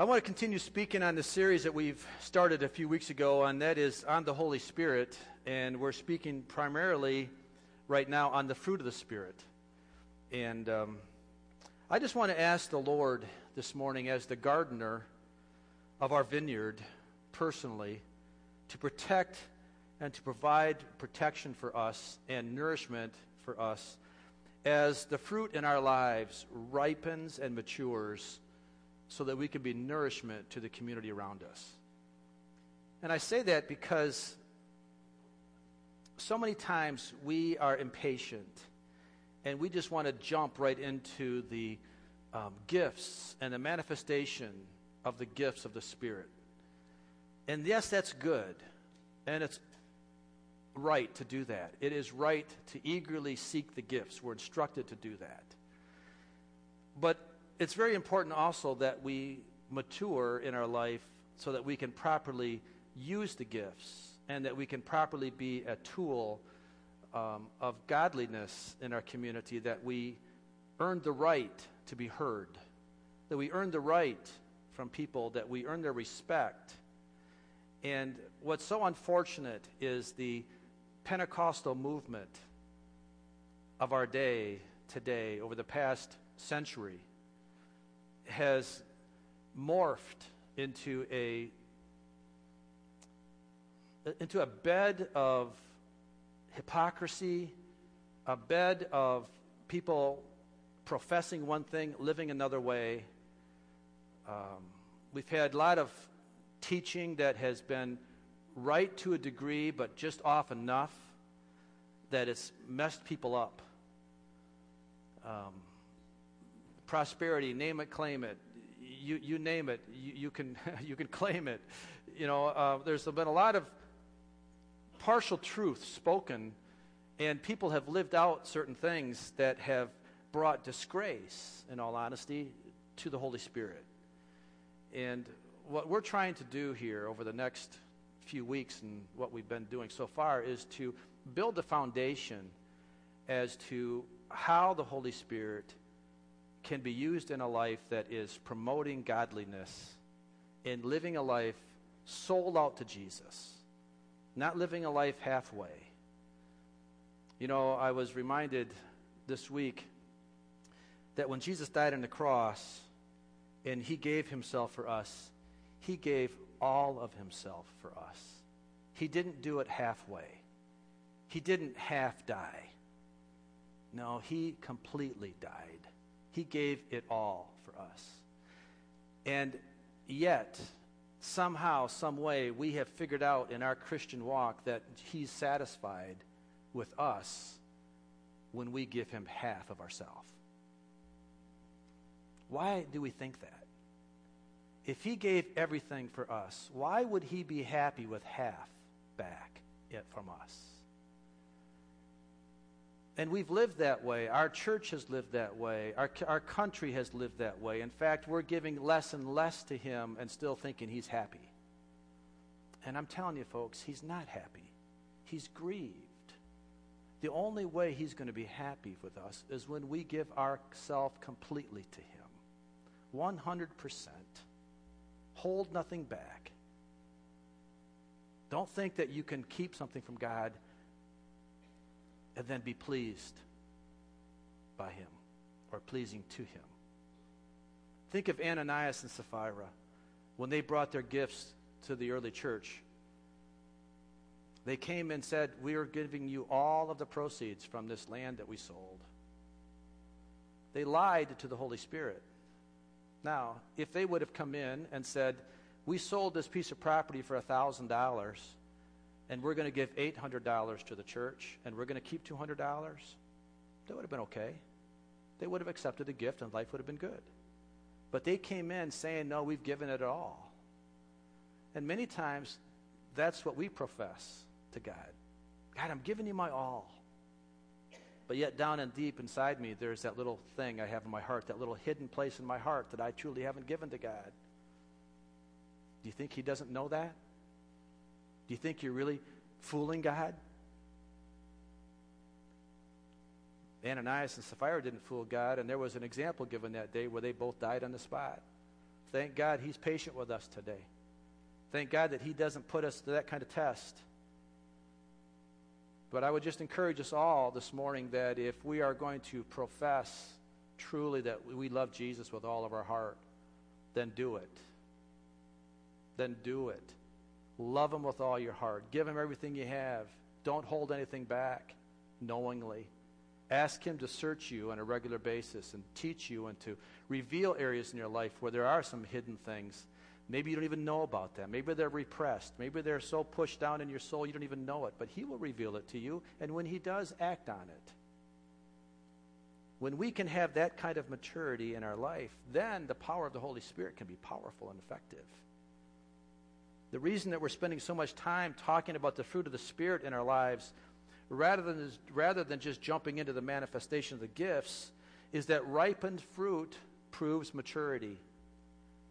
I want to continue speaking on the series that we've started a few weeks ago, and that is on the Holy Spirit. And we're speaking primarily right now on the fruit of the Spirit. And um, I just want to ask the Lord this morning, as the gardener of our vineyard, personally, to protect and to provide protection for us and nourishment for us as the fruit in our lives ripens and matures so that we can be nourishment to the community around us. And I say that because so many times we are impatient and we just want to jump right into the um, gifts and the manifestation of the gifts of the Spirit. And yes, that's good. And it's right to do that. It is right to eagerly seek the gifts. We're instructed to do that. But it's very important also that we mature in our life so that we can properly use the gifts and that we can properly be a tool um, of godliness in our community, that we earn the right to be heard, that we earn the right from people, that we earn their respect. And what's so unfortunate is the Pentecostal movement of our day today, over the past century, has morphed into a into a bed of hypocrisy, a bed of people professing one thing, living another way. Um, we've had a lot of teaching that has been right to a degree, but just off enough that it's messed people up. Um, prosperity, name it, claim it. You, you name it, you, you can, you can claim it. You know, uh, there's been a lot of partial truth spoken, and people have lived out certain things that have brought disgrace, in all honesty, to the Holy Spirit. And what we're trying to do here over the next few weeks and what we've been doing so far is to build a foundation as to how the Holy Spirit can be used in a life that is promoting godliness and living a life sold out to Jesus, not living a life halfway. You know, I was reminded this week that when Jesus died on the cross and he gave himself for us, he gave all of himself for us. He didn't do it halfway. He didn't half die. No, he completely died. He gave it all for us. And yet, somehow, some way, we have figured out in our Christian walk that he's satisfied with us when we give him half of ourselves. Why do we think that? If he gave everything for us, why would he be happy with half back from us? And we've lived that way. Our church has lived that way. Our, our country has lived that way. In fact, we're giving less and less to him and still thinking he's happy. And I'm telling you, folks, he's not happy. He's grieved. The only way he's going to be happy with us is when we give ourselves completely to him 100%. Hold nothing back. Don't think that you can keep something from God and then be pleased by Him or pleasing to Him. Think of Ananias and Sapphira when they brought their gifts to the early church. They came and said, We are giving you all of the proceeds from this land that we sold. They lied to the Holy Spirit. Now, if they would have come in and said, We sold this piece of property for a $1,000 and we're going to give $800 to the church and we're going to keep $200, that would have been okay. They would have accepted the gift and life would have been good. But they came in saying, No, we've given it all. And many times, that's what we profess to God God, I'm giving you my all. But yet, down and deep inside me, there's that little thing I have in my heart, that little hidden place in my heart that I truly haven't given to God. Do you think He doesn't know that? Do you think you're really fooling God? Ananias and Sapphira didn't fool God, and there was an example given that day where they both died on the spot. Thank God He's patient with us today. Thank God that He doesn't put us to that kind of test. But I would just encourage us all this morning that if we are going to profess truly that we love Jesus with all of our heart, then do it. Then do it. Love Him with all your heart. Give Him everything you have. Don't hold anything back knowingly. Ask Him to search you on a regular basis and teach you and to reveal areas in your life where there are some hidden things. Maybe you don't even know about them. Maybe they're repressed. Maybe they're so pushed down in your soul you don't even know it. But He will reveal it to you. And when He does, act on it. When we can have that kind of maturity in our life, then the power of the Holy Spirit can be powerful and effective. The reason that we're spending so much time talking about the fruit of the Spirit in our lives rather than, rather than just jumping into the manifestation of the gifts, is that ripened fruit proves maturity.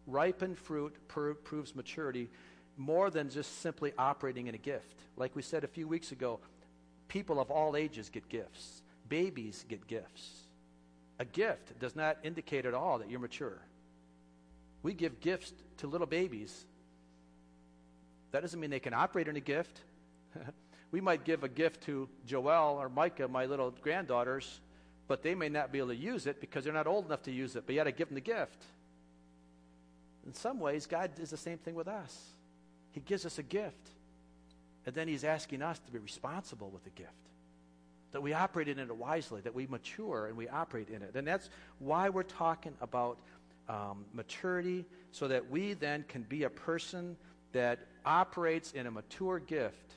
Ripened fruit proves maturity more than just simply operating in a gift. Like we said a few weeks ago, people of all ages get gifts, babies get gifts. A gift does not indicate at all that you're mature. We give gifts to little babies. That doesn't mean they can operate in a gift. we might give a gift to Joelle or Micah, my little granddaughters, but they may not be able to use it because they're not old enough to use it, but you got to give them the gift. In some ways, God does the same thing with us. He gives us a gift, and then He's asking us to be responsible with the gift. That we operate in it wisely, that we mature and we operate in it. And that's why we're talking about um, maturity, so that we then can be a person that operates in a mature gift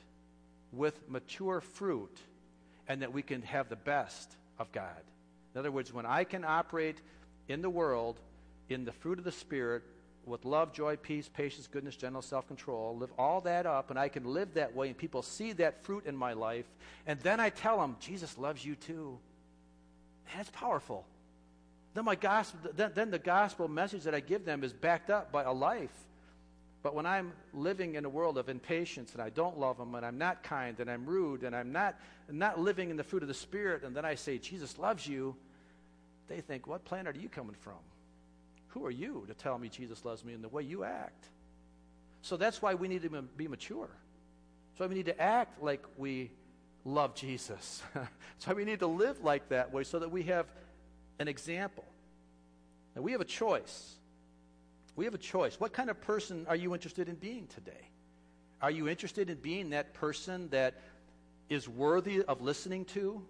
with mature fruit and that we can have the best of God. In other words, when I can operate in the world in the fruit of the Spirit with love, joy, peace, patience, goodness, gentleness, self control, live all that up, and I can live that way, and people see that fruit in my life, and then I tell them, Jesus loves you too. That's powerful. Then, my gospel, then, then the gospel message that I give them is backed up by a life but when I'm living in a world of impatience and I don't love them and I'm not kind and I'm rude and I'm not, not living in the fruit of the Spirit, and then I say, Jesus loves you, they think, what planet are you coming from? Who are you to tell me Jesus loves me in the way you act? So that's why we need to be mature. So we need to act like we love Jesus. so we need to live like that way so that we have an example. Now we have a choice. We have a choice. What kind of person are you interested in being today? Are you interested in being that person that is worthy of listening to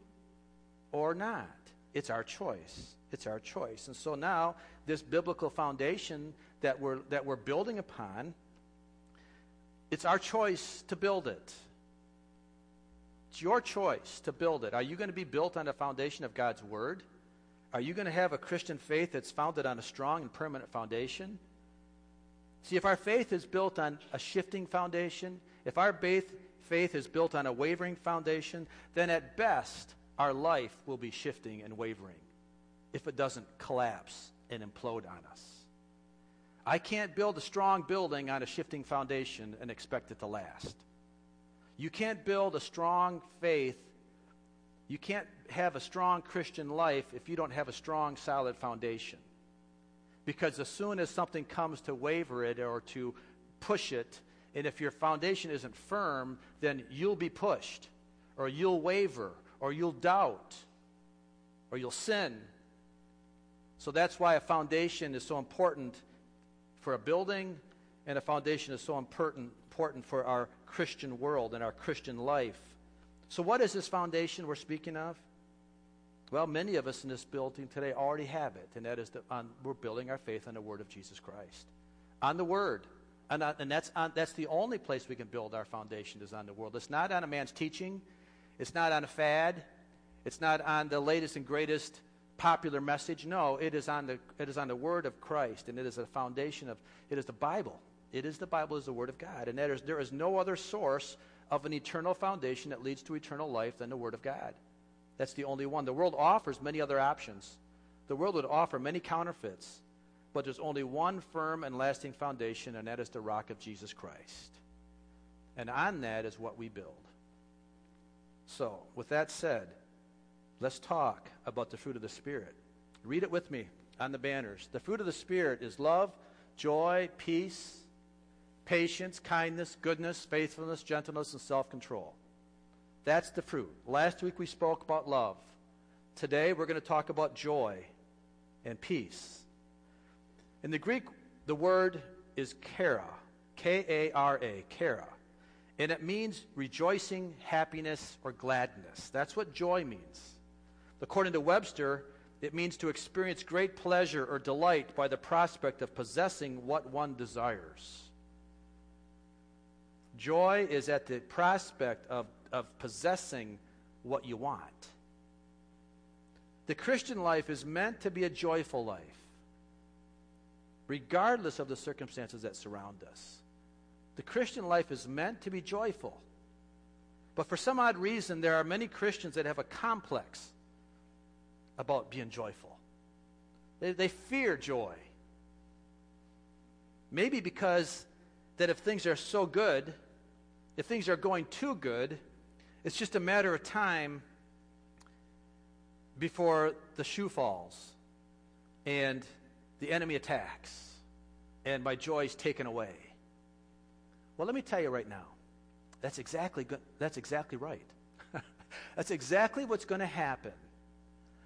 or not? It's our choice. It's our choice. And so now, this biblical foundation that we're, that we're building upon, it's our choice to build it. It's your choice to build it. Are you going to be built on the foundation of God's Word? Are you going to have a Christian faith that's founded on a strong and permanent foundation? See, if our faith is built on a shifting foundation, if our faith, faith is built on a wavering foundation, then at best, our life will be shifting and wavering if it doesn't collapse and implode on us. I can't build a strong building on a shifting foundation and expect it to last. You can't build a strong faith. You can't have a strong Christian life if you don't have a strong, solid foundation. Because as soon as something comes to waver it or to push it, and if your foundation isn't firm, then you'll be pushed, or you'll waver, or you'll doubt, or you'll sin. So that's why a foundation is so important for a building, and a foundation is so important, important for our Christian world and our Christian life. So, what is this foundation we're speaking of? Well, many of us in this building today already have it, and that is that on, we're building our faith on the Word of Jesus Christ. On the Word. And, on, and that's, on, that's the only place we can build our foundation is on the Word. It's not on a man's teaching. It's not on a fad. It's not on the latest and greatest popular message. No, it is on the, it is on the Word of Christ, and it is a foundation of, it is the Bible. It is the Bible is the Word of God. And there is, there is no other source of an eternal foundation that leads to eternal life than the Word of God. That's the only one. The world offers many other options. The world would offer many counterfeits, but there's only one firm and lasting foundation, and that is the rock of Jesus Christ. And on that is what we build. So, with that said, let's talk about the fruit of the Spirit. Read it with me on the banners. The fruit of the Spirit is love, joy, peace, patience, kindness, goodness, faithfulness, gentleness, and self control. That's the fruit. Last week we spoke about love. Today we're going to talk about joy and peace. In the Greek, the word is kara, K A R A, kara. And it means rejoicing, happiness, or gladness. That's what joy means. According to Webster, it means to experience great pleasure or delight by the prospect of possessing what one desires. Joy is at the prospect of, of possessing what you want. The Christian life is meant to be a joyful life, regardless of the circumstances that surround us. The Christian life is meant to be joyful. But for some odd reason, there are many Christians that have a complex about being joyful. They, they fear joy. Maybe because that if things are so good, if things are going too good, it's just a matter of time before the shoe falls and the enemy attacks and my joy is taken away. Well, let me tell you right now. That's exactly. That's exactly right. that's exactly what's going to happen.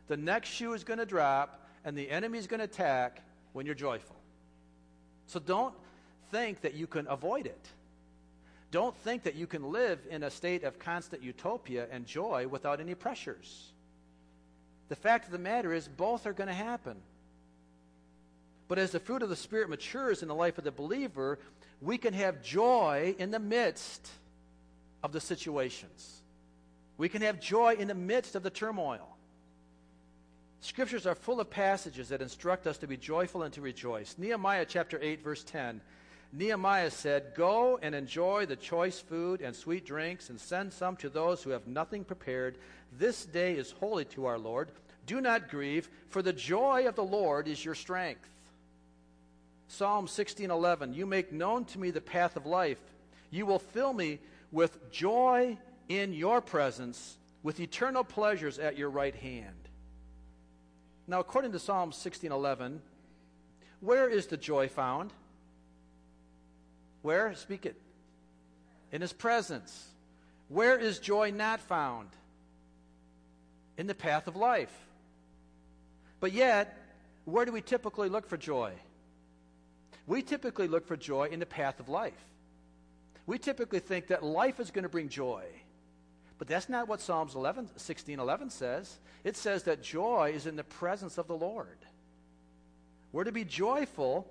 The next shoe is going to drop and the enemy is going to attack when you're joyful. So don't think that you can avoid it. Don't think that you can live in a state of constant utopia and joy without any pressures. The fact of the matter is, both are going to happen. But as the fruit of the Spirit matures in the life of the believer, we can have joy in the midst of the situations. We can have joy in the midst of the turmoil. Scriptures are full of passages that instruct us to be joyful and to rejoice. Nehemiah chapter 8, verse 10 Nehemiah said, Go and enjoy the choice food and sweet drinks, and send some to those who have nothing prepared. This day is holy to our Lord. Do not grieve, for the joy of the Lord is your strength. Psalm 16:11 You make known to me the path of life. You will fill me with joy in your presence, with eternal pleasures at your right hand. Now, according to Psalm 16:11, where is the joy found? Where? Speak it. In his presence. Where is joy not found? In the path of life. But yet, where do we typically look for joy? We typically look for joy in the path of life. We typically think that life is going to bring joy. But that's not what Psalms 11, 16 11 says. It says that joy is in the presence of the Lord. We're to be joyful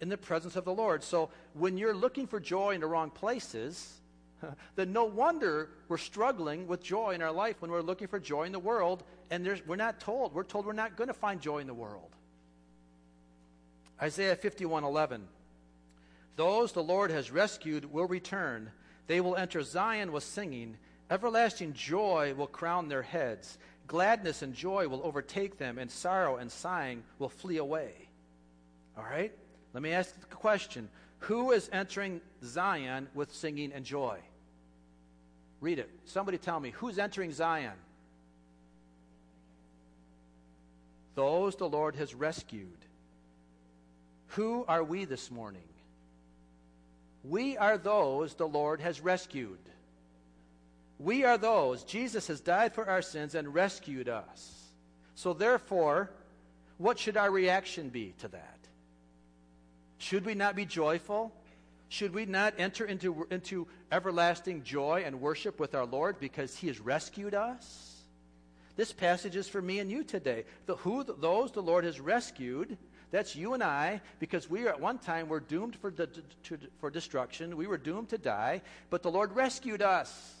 in the presence of the Lord. So when you're looking for joy in the wrong places, then no wonder we're struggling with joy in our life when we're looking for joy in the world, and we're not told. We're told we're not going to find joy in the world. Isaiah 51 11. Those the Lord has rescued will return. They will enter Zion with singing. Everlasting joy will crown their heads. Gladness and joy will overtake them, and sorrow and sighing will flee away. All right? Let me ask the question Who is entering Zion with singing and joy? Read it. Somebody tell me, who's entering Zion? Those the Lord has rescued. Who are we this morning? We are those the Lord has rescued. We are those. Jesus has died for our sins and rescued us. So, therefore, what should our reaction be to that? Should we not be joyful? Should we not enter into, into everlasting joy and worship with our Lord because he has rescued us? This passage is for me and you today. The, who those the Lord has rescued, that's you and I, because we at one time were doomed for, to, for destruction. We were doomed to die, but the Lord rescued us.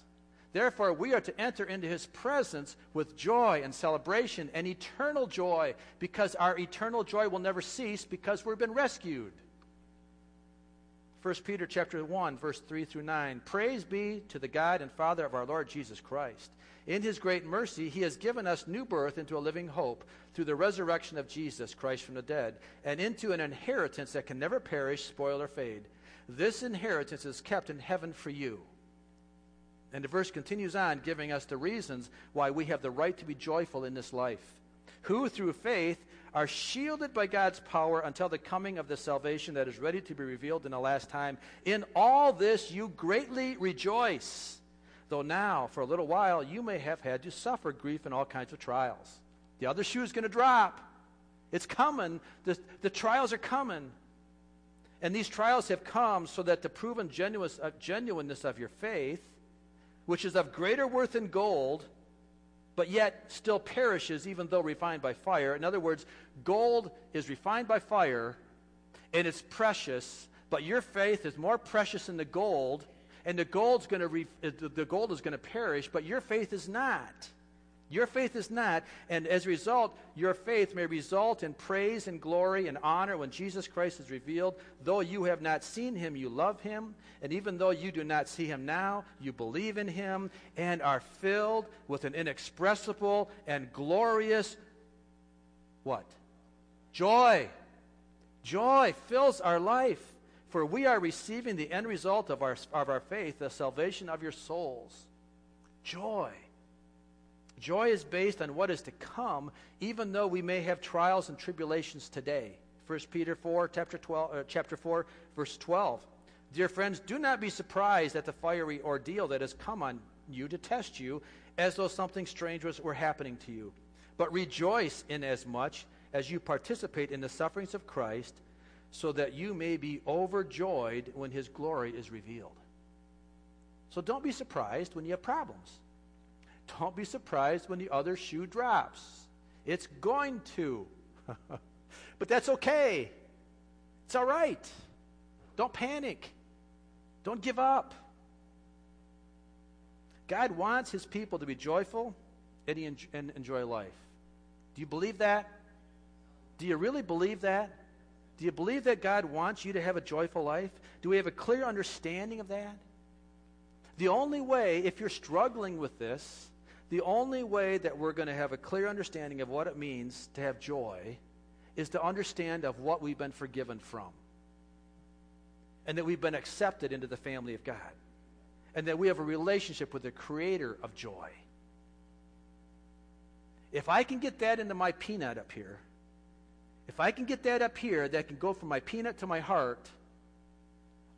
Therefore, we are to enter into his presence with joy and celebration and eternal joy, because our eternal joy will never cease because we've been rescued. 1 Peter chapter 1 verse 3 through 9 Praise be to the God and Father of our Lord Jesus Christ. In his great mercy he has given us new birth into a living hope through the resurrection of Jesus Christ from the dead and into an inheritance that can never perish spoil or fade. This inheritance is kept in heaven for you. And the verse continues on giving us the reasons why we have the right to be joyful in this life. Who through faith are shielded by God's power until the coming of the salvation that is ready to be revealed in the last time. In all this you greatly rejoice, though now, for a little while, you may have had to suffer grief and all kinds of trials. The other shoe is going to drop. It's coming. The, the trials are coming. And these trials have come so that the proven uh, genuineness of your faith, which is of greater worth than gold, but yet still perishes even though refined by fire. In other words, gold is refined by fire and it's precious, but your faith is more precious than the gold, and the gold's going to re- the gold is going to perish, but your faith is not. Your faith is not, and as a result, your faith may result in praise and glory and honor when Jesus Christ is revealed. Though you have not seen him, you love him, and even though you do not see him now, you believe in him and are filled with an inexpressible and glorious what? Joy. Joy fills our life, for we are receiving the end result of our, of our faith, the salvation of your souls. Joy. Joy is based on what is to come, even though we may have trials and tribulations today. 1 Peter 4, chapter, 12, uh, chapter 4, verse 12. Dear friends, do not be surprised at the fiery ordeal that has come on you to test you, as though something strange was, were happening to you. But rejoice inasmuch as much as you participate in the sufferings of Christ, so that you may be overjoyed when his glory is revealed. So don't be surprised when you have problems. Don't be surprised when the other shoe drops. It's going to. but that's okay. It's all right. Don't panic. Don't give up. God wants his people to be joyful and, enjoy life. Do you believe that? Do you really believe that? Do you believe that God wants you to have a joyful life? Do we have a clear understanding of that? The only way, if you're struggling with this, the only way that we're going to have a clear understanding of what it means to have joy is to understand of what we've been forgiven from. And that we've been accepted into the family of God. And that we have a relationship with the creator of joy. If I can get that into my peanut up here, if I can get that up here, that can go from my peanut to my heart,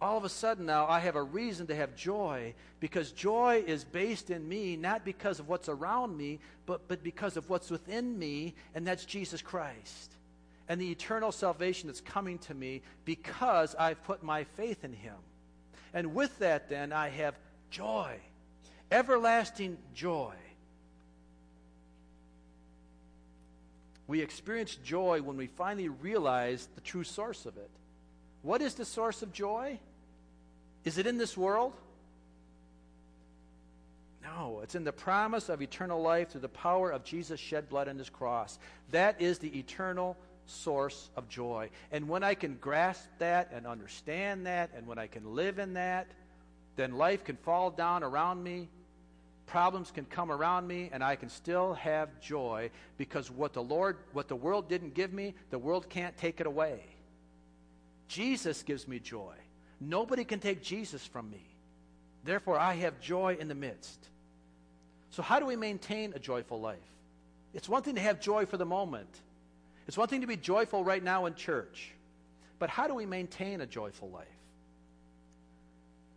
all of a sudden now I have a reason to have joy because joy is based in me, not because of what's around me, but, but because of what's within me, and that's Jesus Christ. And the eternal salvation that's coming to me because I've put my faith in Him. And with that, then, I have joy, everlasting joy. We experience joy when we finally realize the true source of it. What is the source of joy? Is it in this world? No, it's in the promise of eternal life through the power of Jesus' shed blood on his cross. That is the eternal source of joy. And when I can grasp that and understand that, and when I can live in that, then life can fall down around me, problems can come around me, and I can still have joy because what the Lord, what the world didn't give me, the world can't take it away. Jesus gives me joy. Nobody can take Jesus from me. Therefore, I have joy in the midst. So, how do we maintain a joyful life? It's one thing to have joy for the moment, it's one thing to be joyful right now in church. But how do we maintain a joyful life?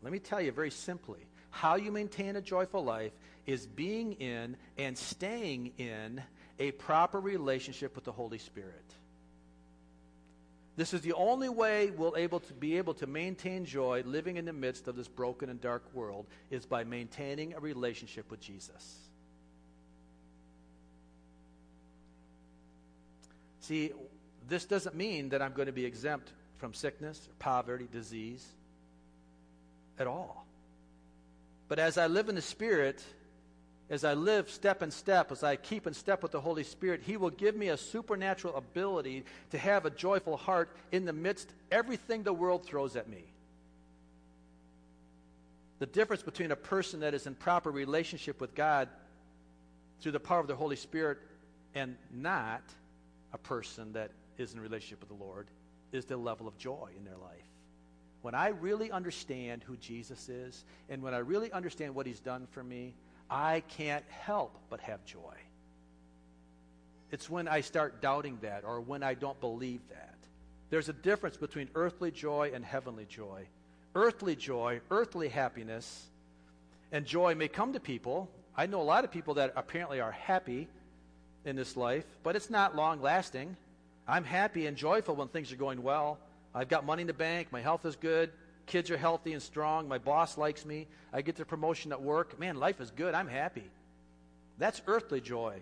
Let me tell you very simply how you maintain a joyful life is being in and staying in a proper relationship with the Holy Spirit. This is the only way we'll able to be able to maintain joy living in the midst of this broken and dark world is by maintaining a relationship with Jesus. See, this doesn't mean that I'm going to be exempt from sickness, poverty, disease at all. But as I live in the Spirit, as I live step in step, as I keep in step with the Holy Spirit, He will give me a supernatural ability to have a joyful heart in the midst everything the world throws at me. The difference between a person that is in proper relationship with God through the power of the Holy Spirit and not a person that is in relationship with the Lord is the level of joy in their life. When I really understand who Jesus is and when I really understand what He's done for me, I can't help but have joy. It's when I start doubting that or when I don't believe that. There's a difference between earthly joy and heavenly joy. Earthly joy, earthly happiness, and joy may come to people. I know a lot of people that apparently are happy in this life, but it's not long lasting. I'm happy and joyful when things are going well. I've got money in the bank, my health is good, kids are healthy and strong, my boss likes me, I get the promotion at work. Man, life is good, I'm happy. That's earthly joy.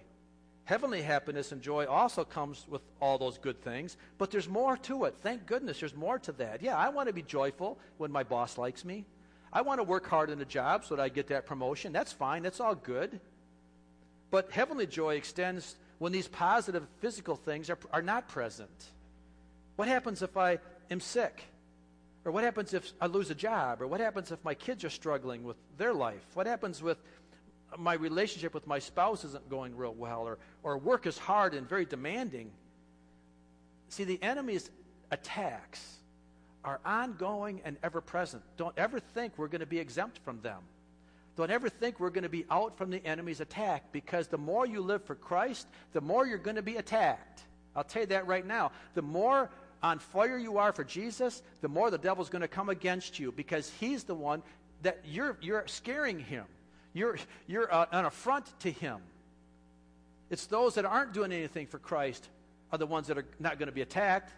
Heavenly happiness and joy also comes with all those good things, but there's more to it. Thank goodness there's more to that. Yeah, I want to be joyful when my boss likes me. I want to work hard in a job so that I get that promotion. That's fine, that's all good. But heavenly joy extends when these positive physical things are, are not present. What happens if I am sick? Or what happens if I lose a job? Or what happens if my kids are struggling with their life? What happens with my relationship with my spouse isn't going real well, or, or work is hard and very demanding. See, the enemy's attacks are ongoing and ever present. Don't ever think we're going to be exempt from them. Don't ever think we're going to be out from the enemy's attack because the more you live for Christ, the more you're going to be attacked. I'll tell you that right now. The more on fire you are for Jesus, the more the devil's going to come against you because he's the one that you're, you're scaring him. You're, you're uh, an affront to him. It's those that aren't doing anything for Christ are the ones that are not going to be attacked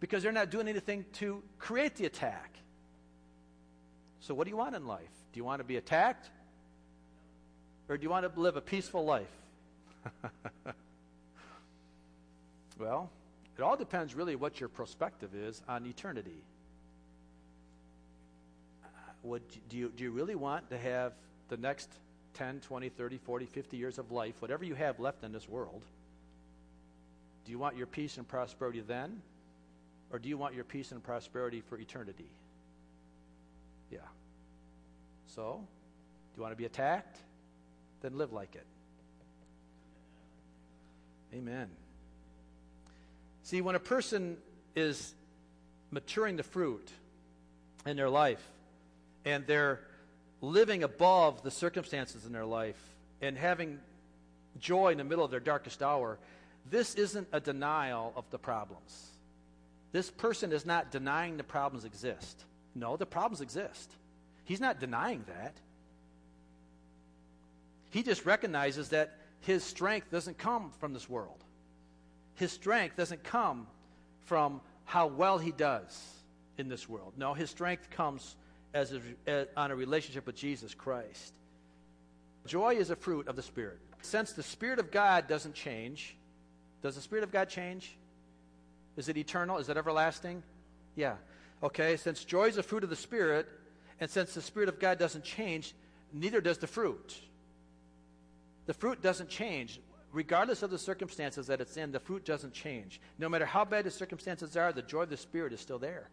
because they're not doing anything to create the attack. So, what do you want in life? Do you want to be attacked? Or do you want to live a peaceful life? well, it all depends really what your perspective is on eternity. Uh, would, do, you, do you really want to have the next 10, 20, 30, 40, 50 years of life, whatever you have left in this world, do you want your peace and prosperity then? Or do you want your peace and prosperity for eternity? Yeah. So, do you want to be attacked? Then live like it. Amen. See, when a person is maturing the fruit in their life and they're living above the circumstances in their life and having joy in the middle of their darkest hour, this isn't a denial of the problems. This person is not denying the problems exist. No, the problems exist. He's not denying that. He just recognizes that his strength doesn't come from this world. His strength doesn't come from how well he does in this world. No, his strength comes as, a, as on a relationship with Jesus Christ. Joy is a fruit of the Spirit. Since the Spirit of God doesn't change, does the Spirit of God change? Is it eternal? Is it everlasting? Yeah. Okay, since joy is a fruit of the Spirit, and since the Spirit of God doesn't change, neither does the fruit. The fruit doesn't change. Regardless of the circumstances that it's in, the fruit doesn't change. No matter how bad the circumstances are, the joy of the Spirit is still there.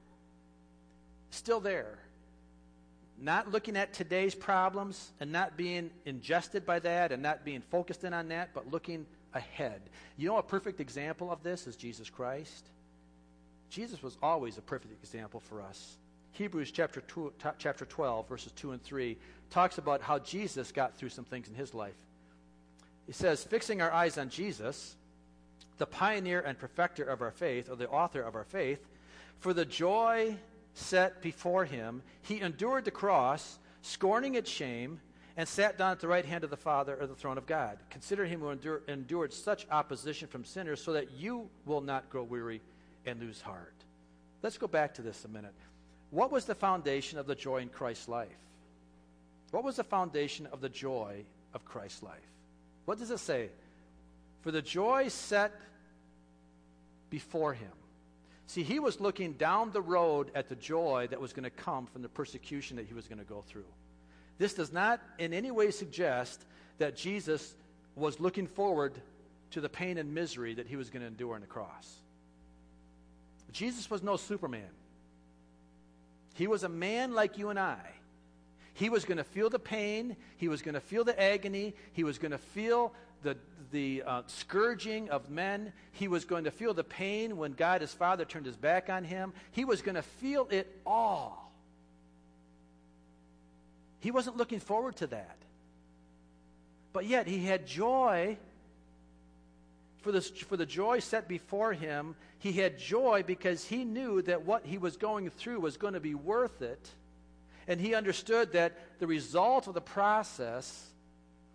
Still there not looking at today's problems and not being ingested by that and not being focused in on that, but looking ahead. You know, a perfect example of this is Jesus Christ. Jesus was always a perfect example for us. Hebrews chapter, two, chapter 12, verses 2 and 3, talks about how Jesus got through some things in his life. He says, Fixing our eyes on Jesus, the pioneer and perfecter of our faith, or the author of our faith, for the joy set before him, he endured the cross, scorning its shame, and sat down at the right hand of the Father or the throne of God. Consider him who endure, endured such opposition from sinners so that you will not grow weary and lose heart. Let's go back to this a minute. What was the foundation of the joy in Christ's life? What was the foundation of the joy of Christ's life? What does it say? For the joy set before him. See, he was looking down the road at the joy that was going to come from the persecution that he was going to go through. This does not in any way suggest that Jesus was looking forward to the pain and misery that he was going to endure on the cross. Jesus was no Superman. He was a man like you and I. He was going to feel the pain. He was going to feel the agony. He was going to feel the, the uh, scourging of men. He was going to feel the pain when God, his father, turned his back on him. He was going to feel it all. He wasn't looking forward to that. But yet, he had joy For, this, for the joy set before him, he had joy because he knew that what he was going through was going to be worth it. And he understood that the result of the process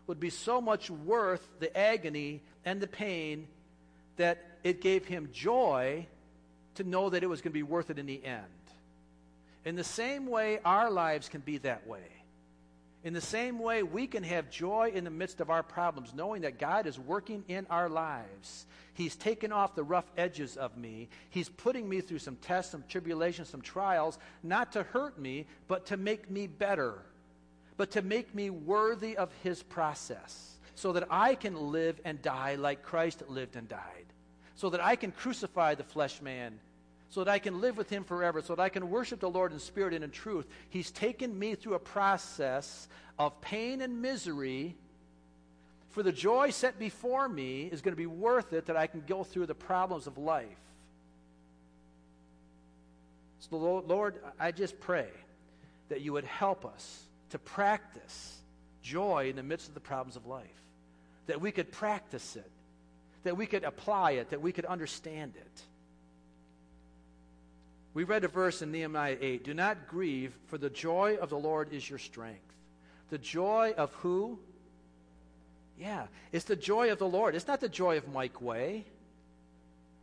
would be so much worth the agony and the pain that it gave him joy to know that it was going to be worth it in the end. In the same way, our lives can be that way. In the same way, we can have joy in the midst of our problems, knowing that God is working in our lives. He's taken off the rough edges of me. He's putting me through some tests, some tribulations, some trials, not to hurt me, but to make me better, but to make me worthy of His process, so that I can live and die like Christ lived and died, so that I can crucify the flesh man so that I can live with him forever, so that I can worship the Lord in spirit and in truth. He's taken me through a process of pain and misery. For the joy set before me is going to be worth it that I can go through the problems of life. So, Lord, I just pray that you would help us to practice joy in the midst of the problems of life, that we could practice it, that we could apply it, that we could understand it. We read a verse in Nehemiah 8 Do not grieve, for the joy of the Lord is your strength. The joy of who? Yeah, it's the joy of the Lord. It's not the joy of Mike Way.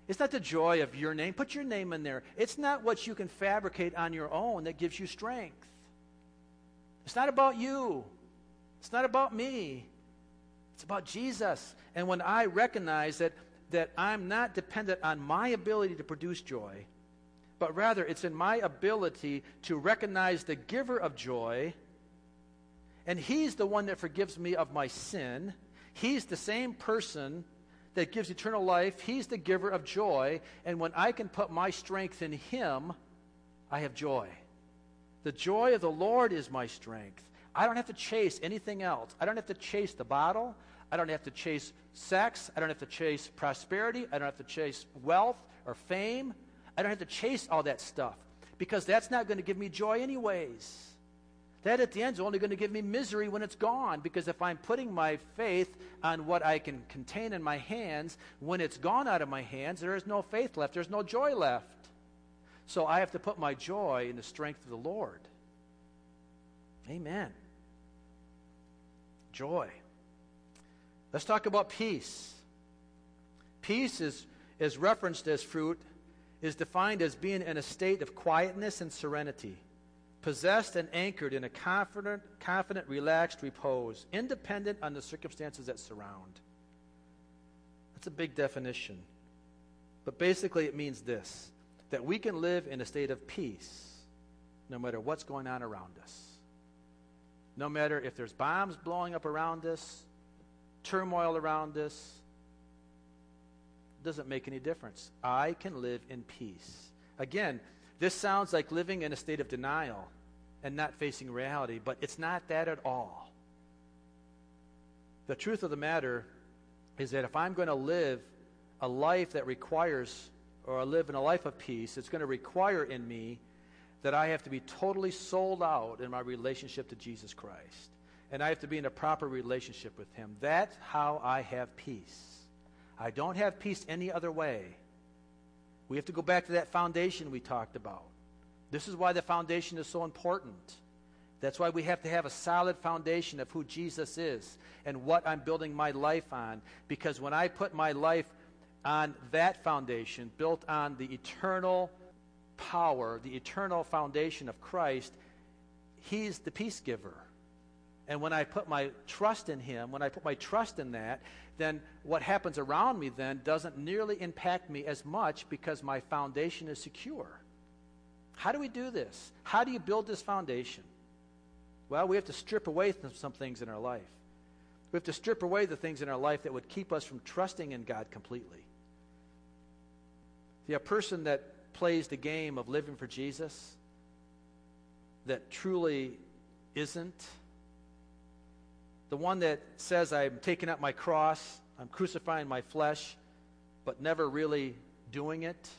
It's not the joy of your name. Put your name in there. It's not what you can fabricate on your own that gives you strength. It's not about you. It's not about me. It's about Jesus. And when I recognize that, that I'm not dependent on my ability to produce joy, but rather it's in my ability to recognize the giver of joy, and He's the one that forgives me of my sin. He's the same person that gives eternal life. He's the giver of joy, and when I can put my strength in Him, I have joy. The joy of the Lord is my strength. I don't have to chase anything else. I don't have to chase the bottle. I don't have to chase sex. I don't have to chase prosperity. I don't have to chase wealth or fame. I don't have to chase all that stuff because that's not going to give me joy, anyways. That at the end is only going to give me misery when it's gone because if I'm putting my faith on what I can contain in my hands, when it's gone out of my hands, there is no faith left, there's no joy left. So I have to put my joy in the strength of the Lord. Amen. Joy. Let's talk about peace. Peace is, is referenced as fruit is defined as being in a state of quietness and serenity, possessed and anchored in a confident, confident, relaxed repose, independent on the circumstances that surround. That's a big definition. But basically, it means this that we can live in a state of peace no matter what's going on around us. No matter if there's bombs blowing up around us, turmoil around us, doesn't make any difference. I can live in peace. Again, this sounds like living in a state of denial and not facing reality, but it's not that at all. The truth of the matter is that if I'm going to live a life that requires, or I live in a life of peace, it's going to require in me that I have to be totally sold out in my relationship to Jesus Christ. And I have to be in a proper relationship with Him. That's how I have peace. I don't have peace any other way. We have to go back to that foundation we talked about. This is why the foundation is so important. That's why we have to have a solid foundation of who Jesus is and what I'm building my life on. Because when I put my life on that foundation, built on the eternal power, the eternal foundation of Christ, He's the peace giver. And when I put my trust in Him, when I put my trust in that, then what happens around me then doesn't nearly impact me as much because my foundation is secure. How do we do this? How do you build this foundation? Well, we have to strip away some things in our life. We have to strip away the things in our life that would keep us from trusting in God completely. The person that plays the game of living for Jesus that truly isn't the one that says, I'm taking up my cross, I'm crucifying my flesh, but never really doing it,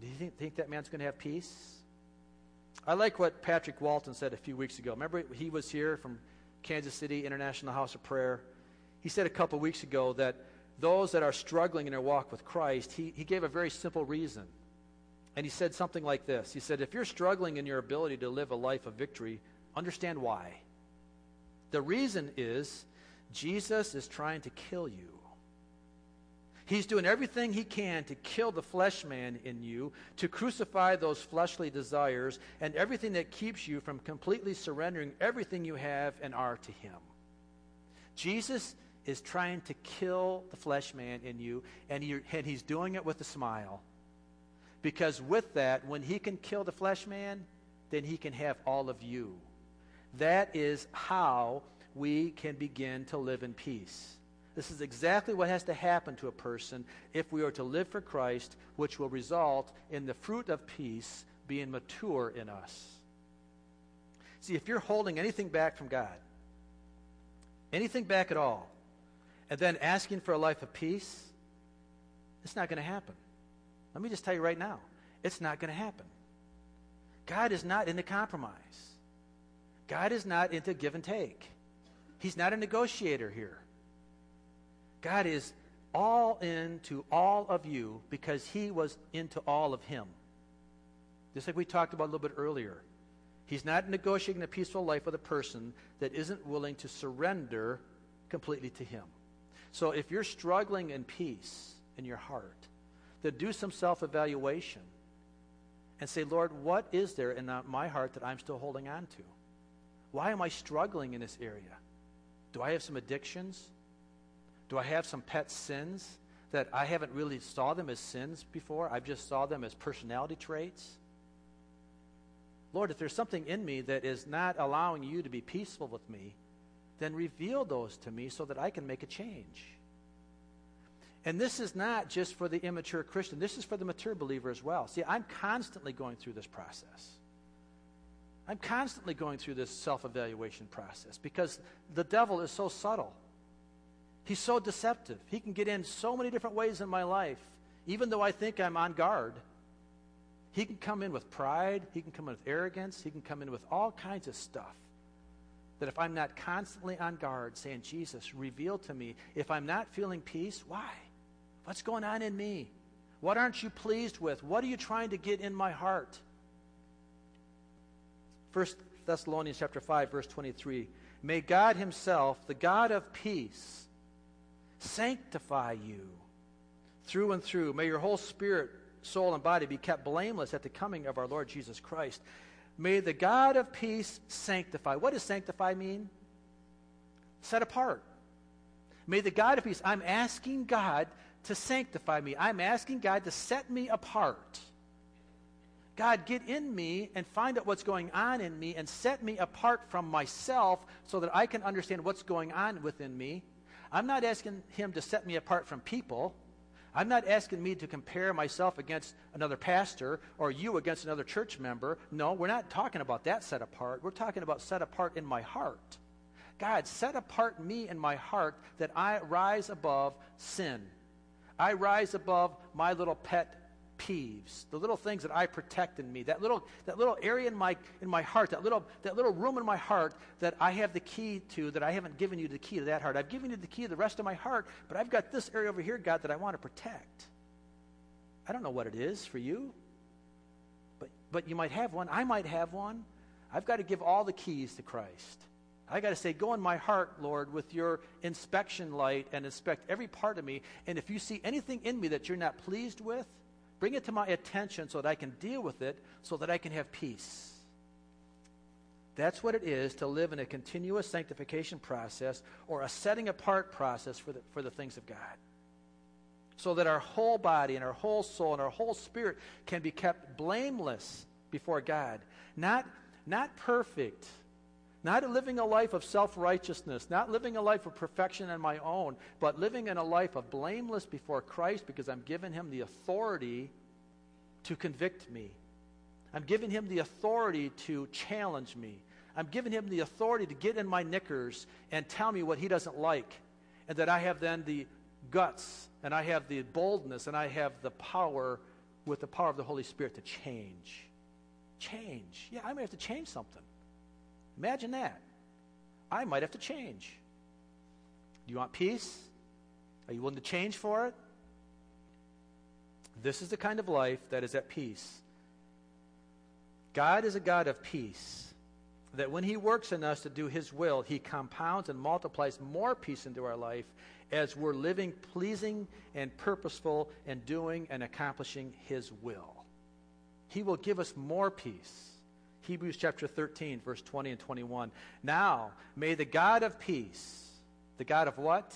do you think, think that man's going to have peace? I like what Patrick Walton said a few weeks ago. Remember, he was here from Kansas City International House of Prayer. He said a couple weeks ago that those that are struggling in their walk with Christ, he, he gave a very simple reason. And he said something like this He said, If you're struggling in your ability to live a life of victory, understand why. The reason is Jesus is trying to kill you. He's doing everything he can to kill the flesh man in you, to crucify those fleshly desires, and everything that keeps you from completely surrendering everything you have and are to him. Jesus is trying to kill the flesh man in you, and, he, and he's doing it with a smile. Because with that, when he can kill the flesh man, then he can have all of you. That is how we can begin to live in peace. This is exactly what has to happen to a person if we are to live for Christ, which will result in the fruit of peace being mature in us. See, if you're holding anything back from God, anything back at all, and then asking for a life of peace, it's not going to happen. Let me just tell you right now it's not going to happen. God is not into compromise, God is not into give and take. He's not a negotiator here. God is all into all of you because he was into all of him. Just like we talked about a little bit earlier. He's not negotiating a peaceful life with a person that isn't willing to surrender completely to him. So if you're struggling in peace in your heart, then do some self evaluation and say, Lord, what is there in my heart that I'm still holding on to? Why am I struggling in this area? Do I have some addictions? Do I have some pet sins that I haven't really saw them as sins before? I've just saw them as personality traits. Lord, if there's something in me that is not allowing you to be peaceful with me, then reveal those to me so that I can make a change. And this is not just for the immature Christian, this is for the mature believer as well. See, I'm constantly going through this process. I'm constantly going through this self evaluation process because the devil is so subtle. He's so deceptive. He can get in so many different ways in my life, even though I think I'm on guard. He can come in with pride, he can come in with arrogance, he can come in with all kinds of stuff. That if I'm not constantly on guard, saying, Jesus, reveal to me, if I'm not feeling peace, why? What's going on in me? What aren't you pleased with? What are you trying to get in my heart? First Thessalonians chapter 5 verse 23. May God himself, the God of peace, sanctify you through and through. May your whole spirit, soul, and body be kept blameless at the coming of our Lord Jesus Christ. May the God of peace sanctify. What does sanctify mean? Set apart. May the God of peace, I'm asking God to sanctify me. I'm asking God to set me apart. God, get in me and find out what's going on in me and set me apart from myself so that I can understand what's going on within me I'm not asking him to set me apart from people. I'm not asking me to compare myself against another pastor or you against another church member. No, we're not talking about that set apart. We're talking about set apart in my heart. God, set apart me in my heart that I rise above sin. I rise above my little pet peeves, the little things that I protect in me, that little, that little area in my, in my heart, that little, that little room in my heart that I have the key to, that I haven't given you the key to that heart. I've given you the key to the rest of my heart, but I've got this area over here, God, that I want to protect. I don't know what it is for you, but, but you might have one. I might have one. I've got to give all the keys to Christ. I got to say, go in my heart, Lord, with your inspection light and inspect every part of me. And if you see anything in me that you're not pleased with, Bring it to my attention so that I can deal with it, so that I can have peace. That's what it is to live in a continuous sanctification process or a setting apart process for the, for the things of God. So that our whole body and our whole soul and our whole spirit can be kept blameless before God. Not, not perfect, not living a life of self righteousness, not living a life of perfection on my own, but living in a life of blameless before Christ because I'm giving him the authority to convict me. I'm giving him the authority to challenge me. I'm giving him the authority to get in my knickers and tell me what he doesn't like. And that I have then the guts and I have the boldness and I have the power with the power of the Holy Spirit to change. Change. Yeah, I may have to change something. Imagine that. I might have to change. Do you want peace? Are you willing to change for it? This is the kind of life that is at peace. God is a God of peace. That when He works in us to do His will, He compounds and multiplies more peace into our life as we're living pleasing and purposeful and doing and accomplishing His will. He will give us more peace. Hebrews chapter 13, verse 20 and 21. Now, may the God of peace, the God of what?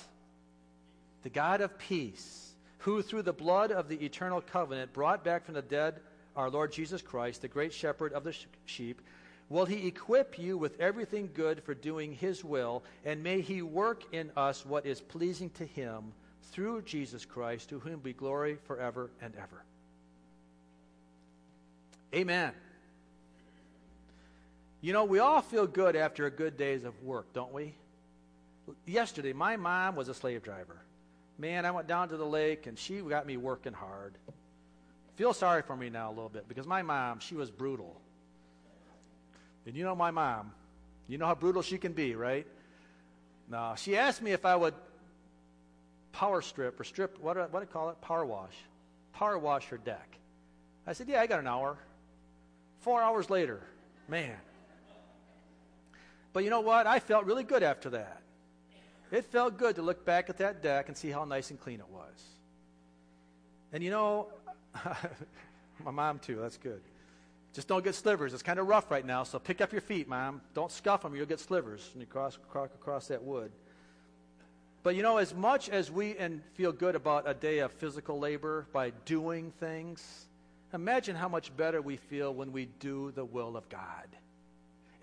The God of peace, who through the blood of the eternal covenant brought back from the dead our Lord Jesus Christ, the great shepherd of the sheep, will he equip you with everything good for doing his will, and may he work in us what is pleasing to him through Jesus Christ, to whom be glory forever and ever. Amen. You know, we all feel good after a good days of work, don't we? Yesterday, my mom was a slave driver. Man, I went down to the lake and she got me working hard. Feel sorry for me now a little bit because my mom, she was brutal. And you know my mom. You know how brutal she can be, right? No, she asked me if I would power strip or strip, what do, what do I call it? Power wash. Power wash her deck. I said, yeah, I got an hour. Four hours later, man. But you know what? I felt really good after that. It felt good to look back at that deck and see how nice and clean it was. And you know, my mom too, that's good. Just don't get slivers. It's kind of rough right now, so pick up your feet, mom. Don't scuff them, you'll get slivers when you cross, cross across that wood. But you know, as much as we and feel good about a day of physical labor by doing things, imagine how much better we feel when we do the will of God.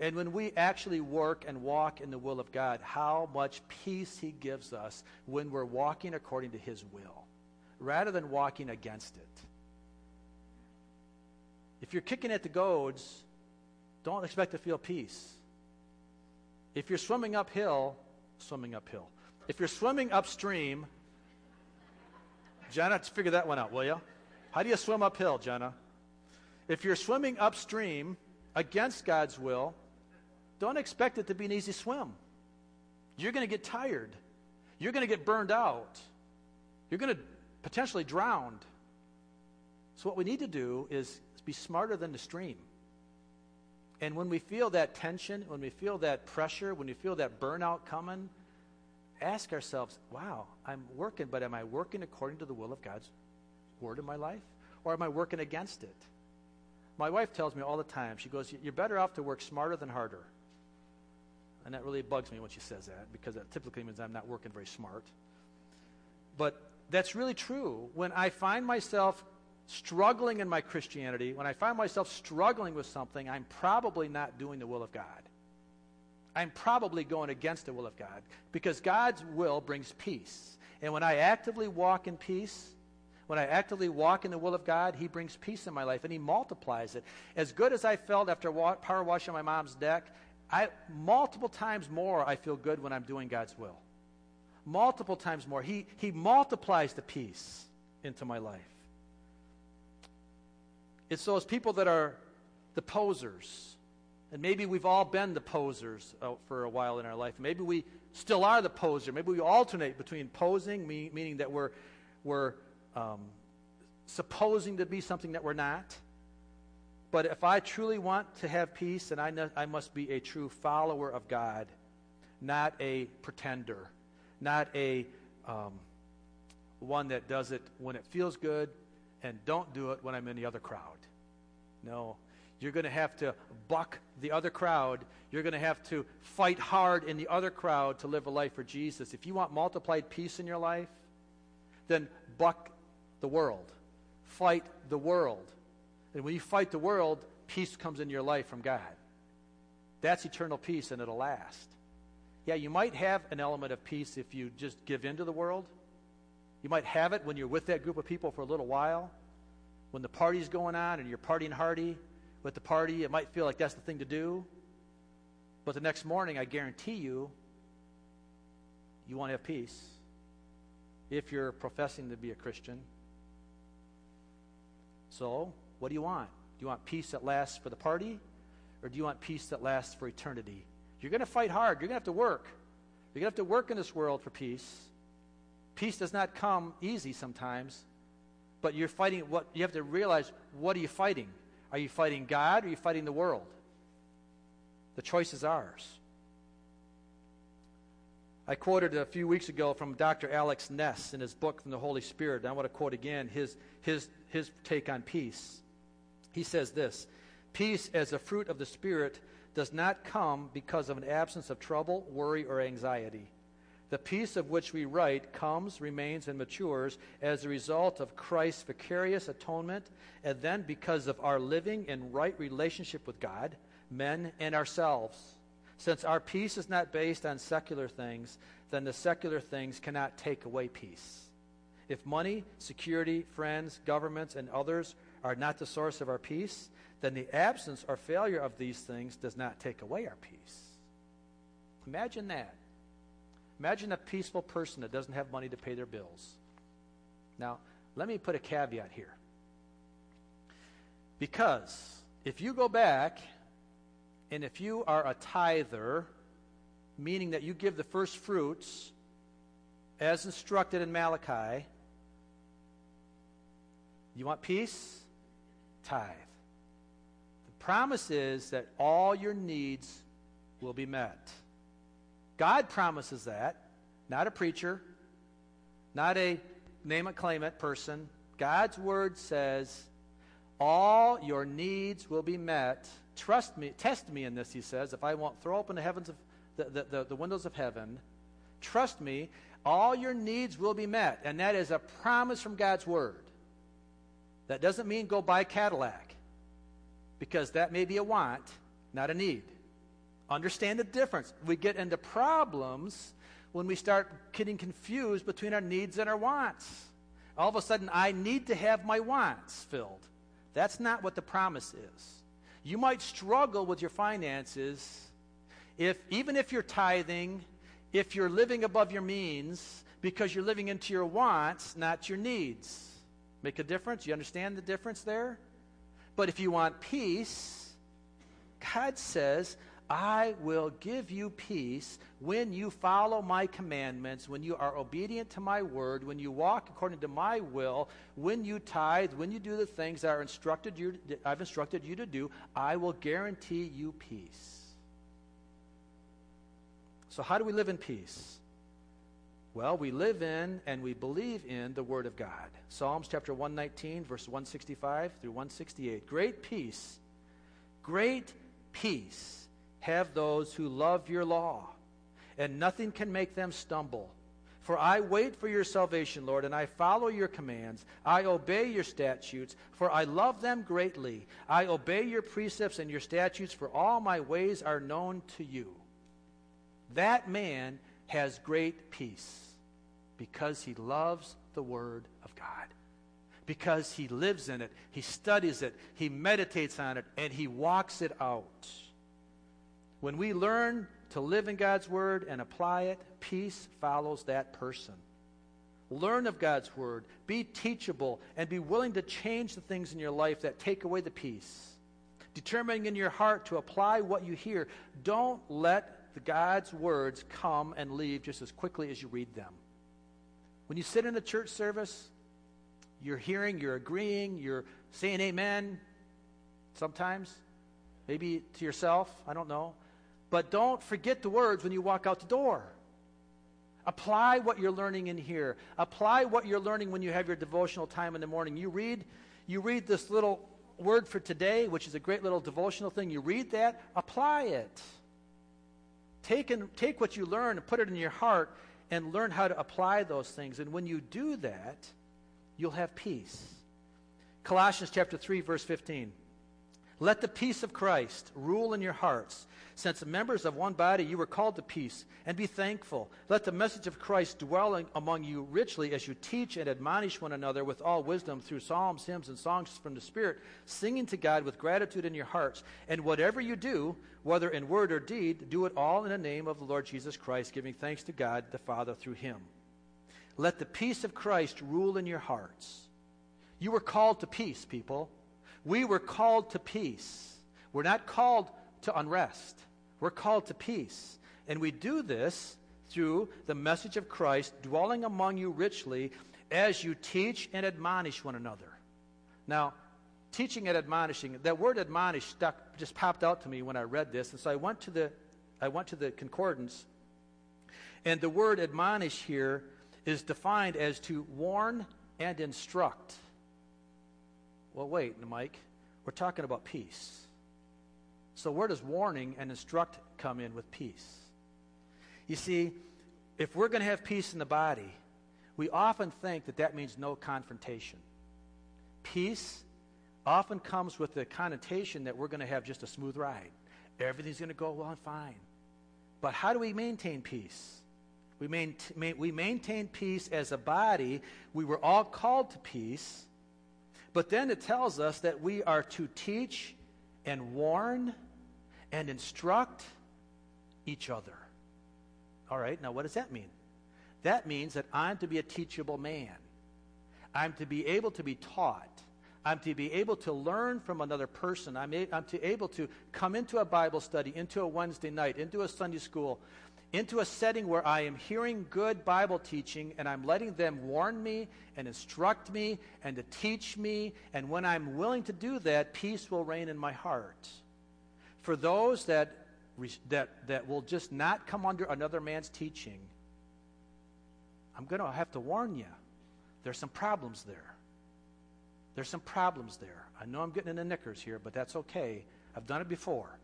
And when we actually work and walk in the will of God, how much peace He gives us when we're walking according to His will, rather than walking against it. If you're kicking at the goads, don't expect to feel peace. If you're swimming uphill, swimming uphill. If you're swimming upstream, Jenna, figure that one out, will you? How do you swim uphill, Jenna? If you're swimming upstream against God's will, don't expect it to be an easy swim. You're going to get tired. You're going to get burned out. You're going to potentially drown. So, what we need to do is be smarter than the stream. And when we feel that tension, when we feel that pressure, when we feel that burnout coming, ask ourselves, wow, I'm working, but am I working according to the will of God's word in my life? Or am I working against it? My wife tells me all the time, she goes, You're better off to work smarter than harder. And that really bugs me when she says that because that typically means I'm not working very smart. But that's really true. When I find myself struggling in my Christianity, when I find myself struggling with something, I'm probably not doing the will of God. I'm probably going against the will of God because God's will brings peace. And when I actively walk in peace, when I actively walk in the will of God, He brings peace in my life and He multiplies it. As good as I felt after wa- power washing my mom's deck, I, multiple times more I feel good when I'm doing God's will. Multiple times more. He, he multiplies the peace into my life. It's those people that are the posers. And maybe we've all been the posers uh, for a while in our life. Maybe we still are the poser. Maybe we alternate between posing, meaning that we're, we're um, supposing to be something that we're not, but if I truly want to have peace, then I, know, I must be a true follower of God, not a pretender, not a um, one that does it when it feels good and don't do it when I'm in the other crowd. No. You're going to have to buck the other crowd. You're going to have to fight hard in the other crowd to live a life for Jesus. If you want multiplied peace in your life, then buck the world. Fight the world. And when you fight the world, peace comes into your life from God. That's eternal peace, and it'll last. Yeah, you might have an element of peace if you just give in to the world. You might have it when you're with that group of people for a little while. When the party's going on and you're partying hardy with the party, it might feel like that's the thing to do. But the next morning, I guarantee you, you won't have peace if you're professing to be a Christian. So, what do you want? Do you want peace that lasts for the party? Or do you want peace that lasts for eternity? You're going to fight hard. You're going to have to work. You're going to have to work in this world for peace. Peace does not come easy sometimes, but you're fighting what you have to realize what are you fighting? Are you fighting God or are you fighting the world? The choice is ours. I quoted a few weeks ago from Dr. Alex Ness in his book from the Holy Spirit. And I want to quote again his, his, his take on peace. He says this Peace as a fruit of the Spirit does not come because of an absence of trouble, worry, or anxiety. The peace of which we write comes, remains, and matures as a result of Christ's vicarious atonement, and then because of our living in right relationship with God, men, and ourselves. Since our peace is not based on secular things, then the secular things cannot take away peace. If money, security, friends, governments, and others are not the source of our peace, then the absence or failure of these things does not take away our peace. Imagine that. Imagine a peaceful person that doesn't have money to pay their bills. Now, let me put a caveat here. Because if you go back and if you are a tither, meaning that you give the first fruits as instructed in Malachi, you want peace? Tithe. The promise is that all your needs will be met. God promises that, not a preacher, not a name it, claim it person. God's word says all your needs will be met Trust me, test me in this, he says, if I won't throw open the heavens of the, the, the, the windows of heaven. Trust me, all your needs will be met. And that is a promise from God's word. That doesn't mean go buy a Cadillac, because that may be a want, not a need. Understand the difference. We get into problems when we start getting confused between our needs and our wants. All of a sudden, I need to have my wants filled. That's not what the promise is. You might struggle with your finances if even if you're tithing, if you're living above your means because you're living into your wants, not your needs. Make a difference? You understand the difference there? But if you want peace, God says, I will give you peace when you follow my commandments, when you are obedient to my word, when you walk according to my will, when you tithe, when you do the things that are instructed you, I've instructed you to do, I will guarantee you peace. So, how do we live in peace? Well, we live in and we believe in the Word of God. Psalms chapter 119, verse 165 through 168. Great peace, great peace have those who love your law, and nothing can make them stumble. For I wait for your salvation, Lord, and I follow your commands. I obey your statutes, for I love them greatly. I obey your precepts and your statutes, for all my ways are known to you. That man has great peace because he loves the Word of God. Because he lives in it, he studies it, he meditates on it, and he walks it out. When we learn to live in God's Word and apply it, peace follows that person. Learn of God's Word, be teachable, and be willing to change the things in your life that take away the peace. Determining in your heart to apply what you hear. Don't let the God's words come and leave just as quickly as you read them. When you sit in a church service, you're hearing, you're agreeing, you're saying amen sometimes, maybe to yourself, I don't know. But don't forget the words when you walk out the door. Apply what you're learning in here. Apply what you're learning when you have your devotional time in the morning. You read, you read this little word for today, which is a great little devotional thing. You read that, apply it. Take, and, take what you learn and put it in your heart and learn how to apply those things. And when you do that, you'll have peace. Colossians chapter 3, verse 15. Let the peace of Christ rule in your hearts since members of one body, you were called to peace, and be thankful. Let the message of Christ dwell among you richly as you teach and admonish one another with all wisdom through psalms, hymns, and songs from the Spirit, singing to God with gratitude in your hearts. And whatever you do, whether in word or deed, do it all in the name of the Lord Jesus Christ, giving thanks to God the Father through him. Let the peace of Christ rule in your hearts. You were called to peace, people. We were called to peace. We're not called to unrest. We're called to peace. And we do this through the message of Christ, dwelling among you richly, as you teach and admonish one another. Now, teaching and admonishing, that word admonish stuck, just popped out to me when I read this. And so I went to the, I went to the concordance. And the word admonish here is defined as to warn and instruct. Well, wait, Mike. We're talking about peace. So, where does warning and instruct come in with peace? You see, if we're going to have peace in the body, we often think that that means no confrontation. Peace often comes with the connotation that we're going to have just a smooth ride. Everything's going to go well and fine. But how do we maintain peace? We, maintain, we maintain peace as a body. We were all called to peace. But then it tells us that we are to teach and warn and instruct each other. All right, now what does that mean? That means that I'm to be a teachable man. I'm to be able to be taught. I'm to be able to learn from another person. I'm, a, I'm to able to come into a Bible study, into a Wednesday night, into a Sunday school, into a setting where I am hearing good Bible teaching and I'm letting them warn me and instruct me and to teach me. And when I'm willing to do that, peace will reign in my heart. For those that, that, that will just not come under another man's teaching, I'm going to have to warn you. There's some problems there. There's some problems there. I know I'm getting in the knickers here, but that's okay. I've done it before.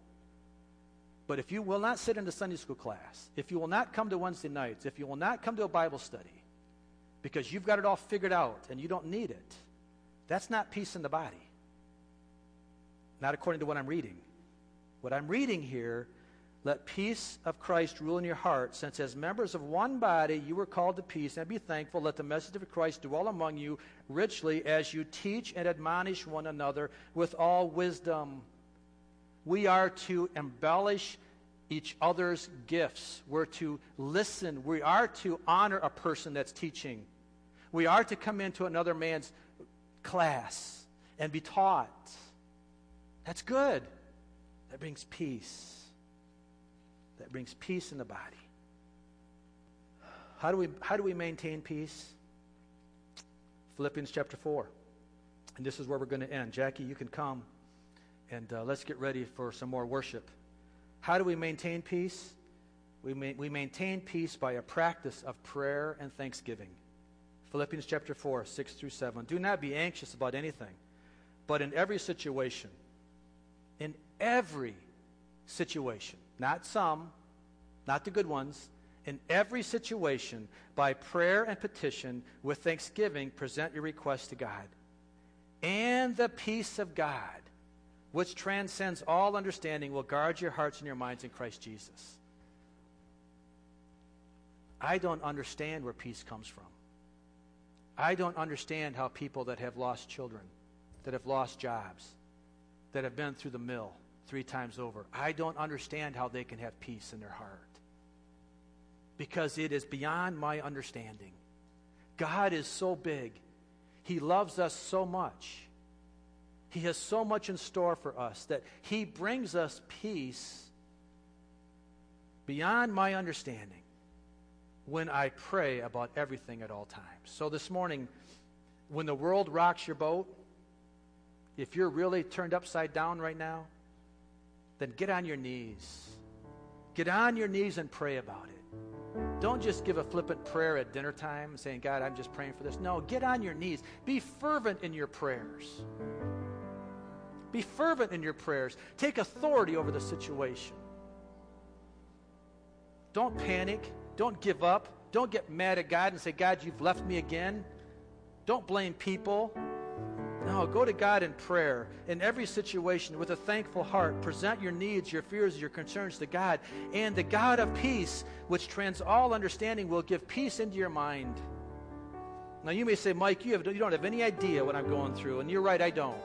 But if you will not sit in the Sunday school class, if you will not come to Wednesday nights, if you will not come to a Bible study, because you've got it all figured out and you don't need it, that's not peace in the body. Not according to what I'm reading. What I'm reading here let peace of Christ rule in your heart, since as members of one body you were called to peace, and be thankful. Let the message of Christ dwell among you richly as you teach and admonish one another with all wisdom. We are to embellish each other's gifts. We're to listen. We are to honor a person that's teaching. We are to come into another man's class and be taught. That's good. That brings peace that brings peace in the body. How do we, how do we maintain peace? Philippians chapter 4. And this is where we're going to end. Jackie, you can come and uh, let's get ready for some more worship. How do we maintain peace? We, ma- we maintain peace by a practice of prayer and thanksgiving. Philippians chapter 4, 6 through 7. Do not be anxious about anything, but in every situation, in every situation, not some, not the good ones. In every situation, by prayer and petition, with thanksgiving, present your requests to God. And the peace of God, which transcends all understanding, will guard your hearts and your minds in Christ Jesus. I don't understand where peace comes from. I don't understand how people that have lost children, that have lost jobs, that have been through the mill, three times over. I don't understand how they can have peace in their heart because it is beyond my understanding. God is so big, He loves us so much. He has so much in store for us that He brings us peace beyond my understanding when I pray about everything at all times. So this morning, when the world rocks your boat, if you're really turned upside down right now, then get on your knees. Get on your knees and pray about it. Don't just give a flippant prayer at dinner time saying, God, I'm just praying for this. No, get on your knees. Be fervent in your prayers. Be fervent in your prayers. Take authority over the situation. Don't panic. Don't give up. Don't get mad at God and say, God, you've left me again. Don't blame people. No, go to God in prayer in every situation with a thankful heart. Present your needs, your fears, your concerns to God. And the God of peace, which trans all understanding, will give peace into your mind. Now, you may say, Mike, you, have, you don't have any idea what I'm going through. And you're right, I don't.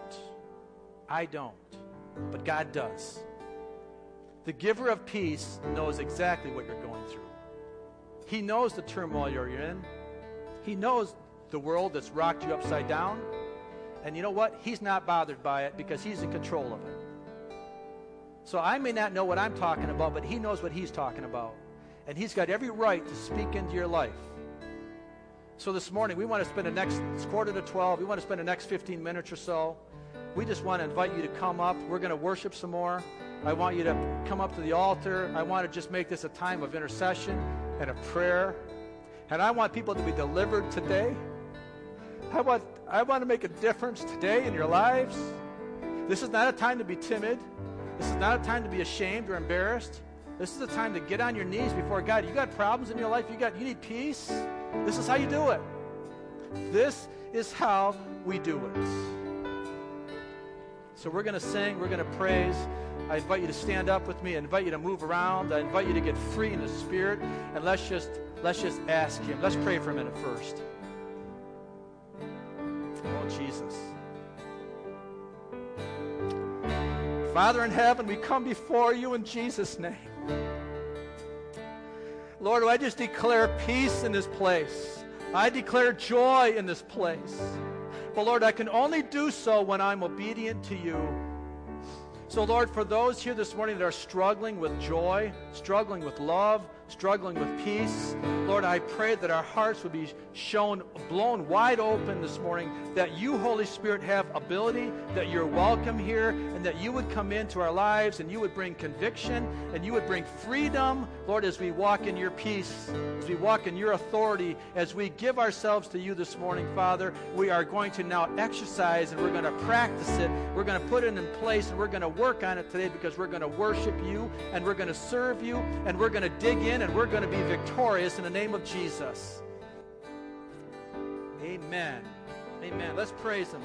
I don't. But God does. The giver of peace knows exactly what you're going through. He knows the turmoil you're in. He knows the world that's rocked you upside down. And you know what? He's not bothered by it because he's in control of it. So I may not know what I'm talking about, but he knows what he's talking about. and He's got every right to speak into your life. So this morning, we want to spend the next quarter to 12, we want to spend the next 15 minutes or so. We just want to invite you to come up. We're going to worship some more. I want you to come up to the altar. I want to just make this a time of intercession and a prayer. And I want people to be delivered today. I want, I want to make a difference today in your lives. This is not a time to be timid. This is not a time to be ashamed or embarrassed. This is a time to get on your knees before God. You got problems in your life, you got you need peace. This is how you do it. This is how we do it. So we're going to sing, we're going to praise. I invite you to stand up with me. I invite you to move around. I invite you to get free in the spirit and let's just let's just ask him. Let's pray for a minute first. Oh Jesus. Father in heaven, we come before you in Jesus' name. Lord, I just declare peace in this place. I declare joy in this place. But Lord, I can only do so when I'm obedient to you. So, Lord, for those here this morning that are struggling with joy, struggling with love, struggling with peace. Lord, I pray that our hearts would be shown, blown wide open this morning, that you, Holy Spirit, have ability, that you're welcome here, and that you would come into our lives and you would bring conviction and you would bring freedom, Lord, as we walk in your peace, as we walk in your authority, as we give ourselves to you this morning, Father. We are going to now exercise and we're going to practice it. We're going to put it in place and we're going to work on it today because we're going to worship you and we're going to serve you and we're going to dig in and we're going to be victorious in the name of Jesus. Amen. Amen. Let's praise Him.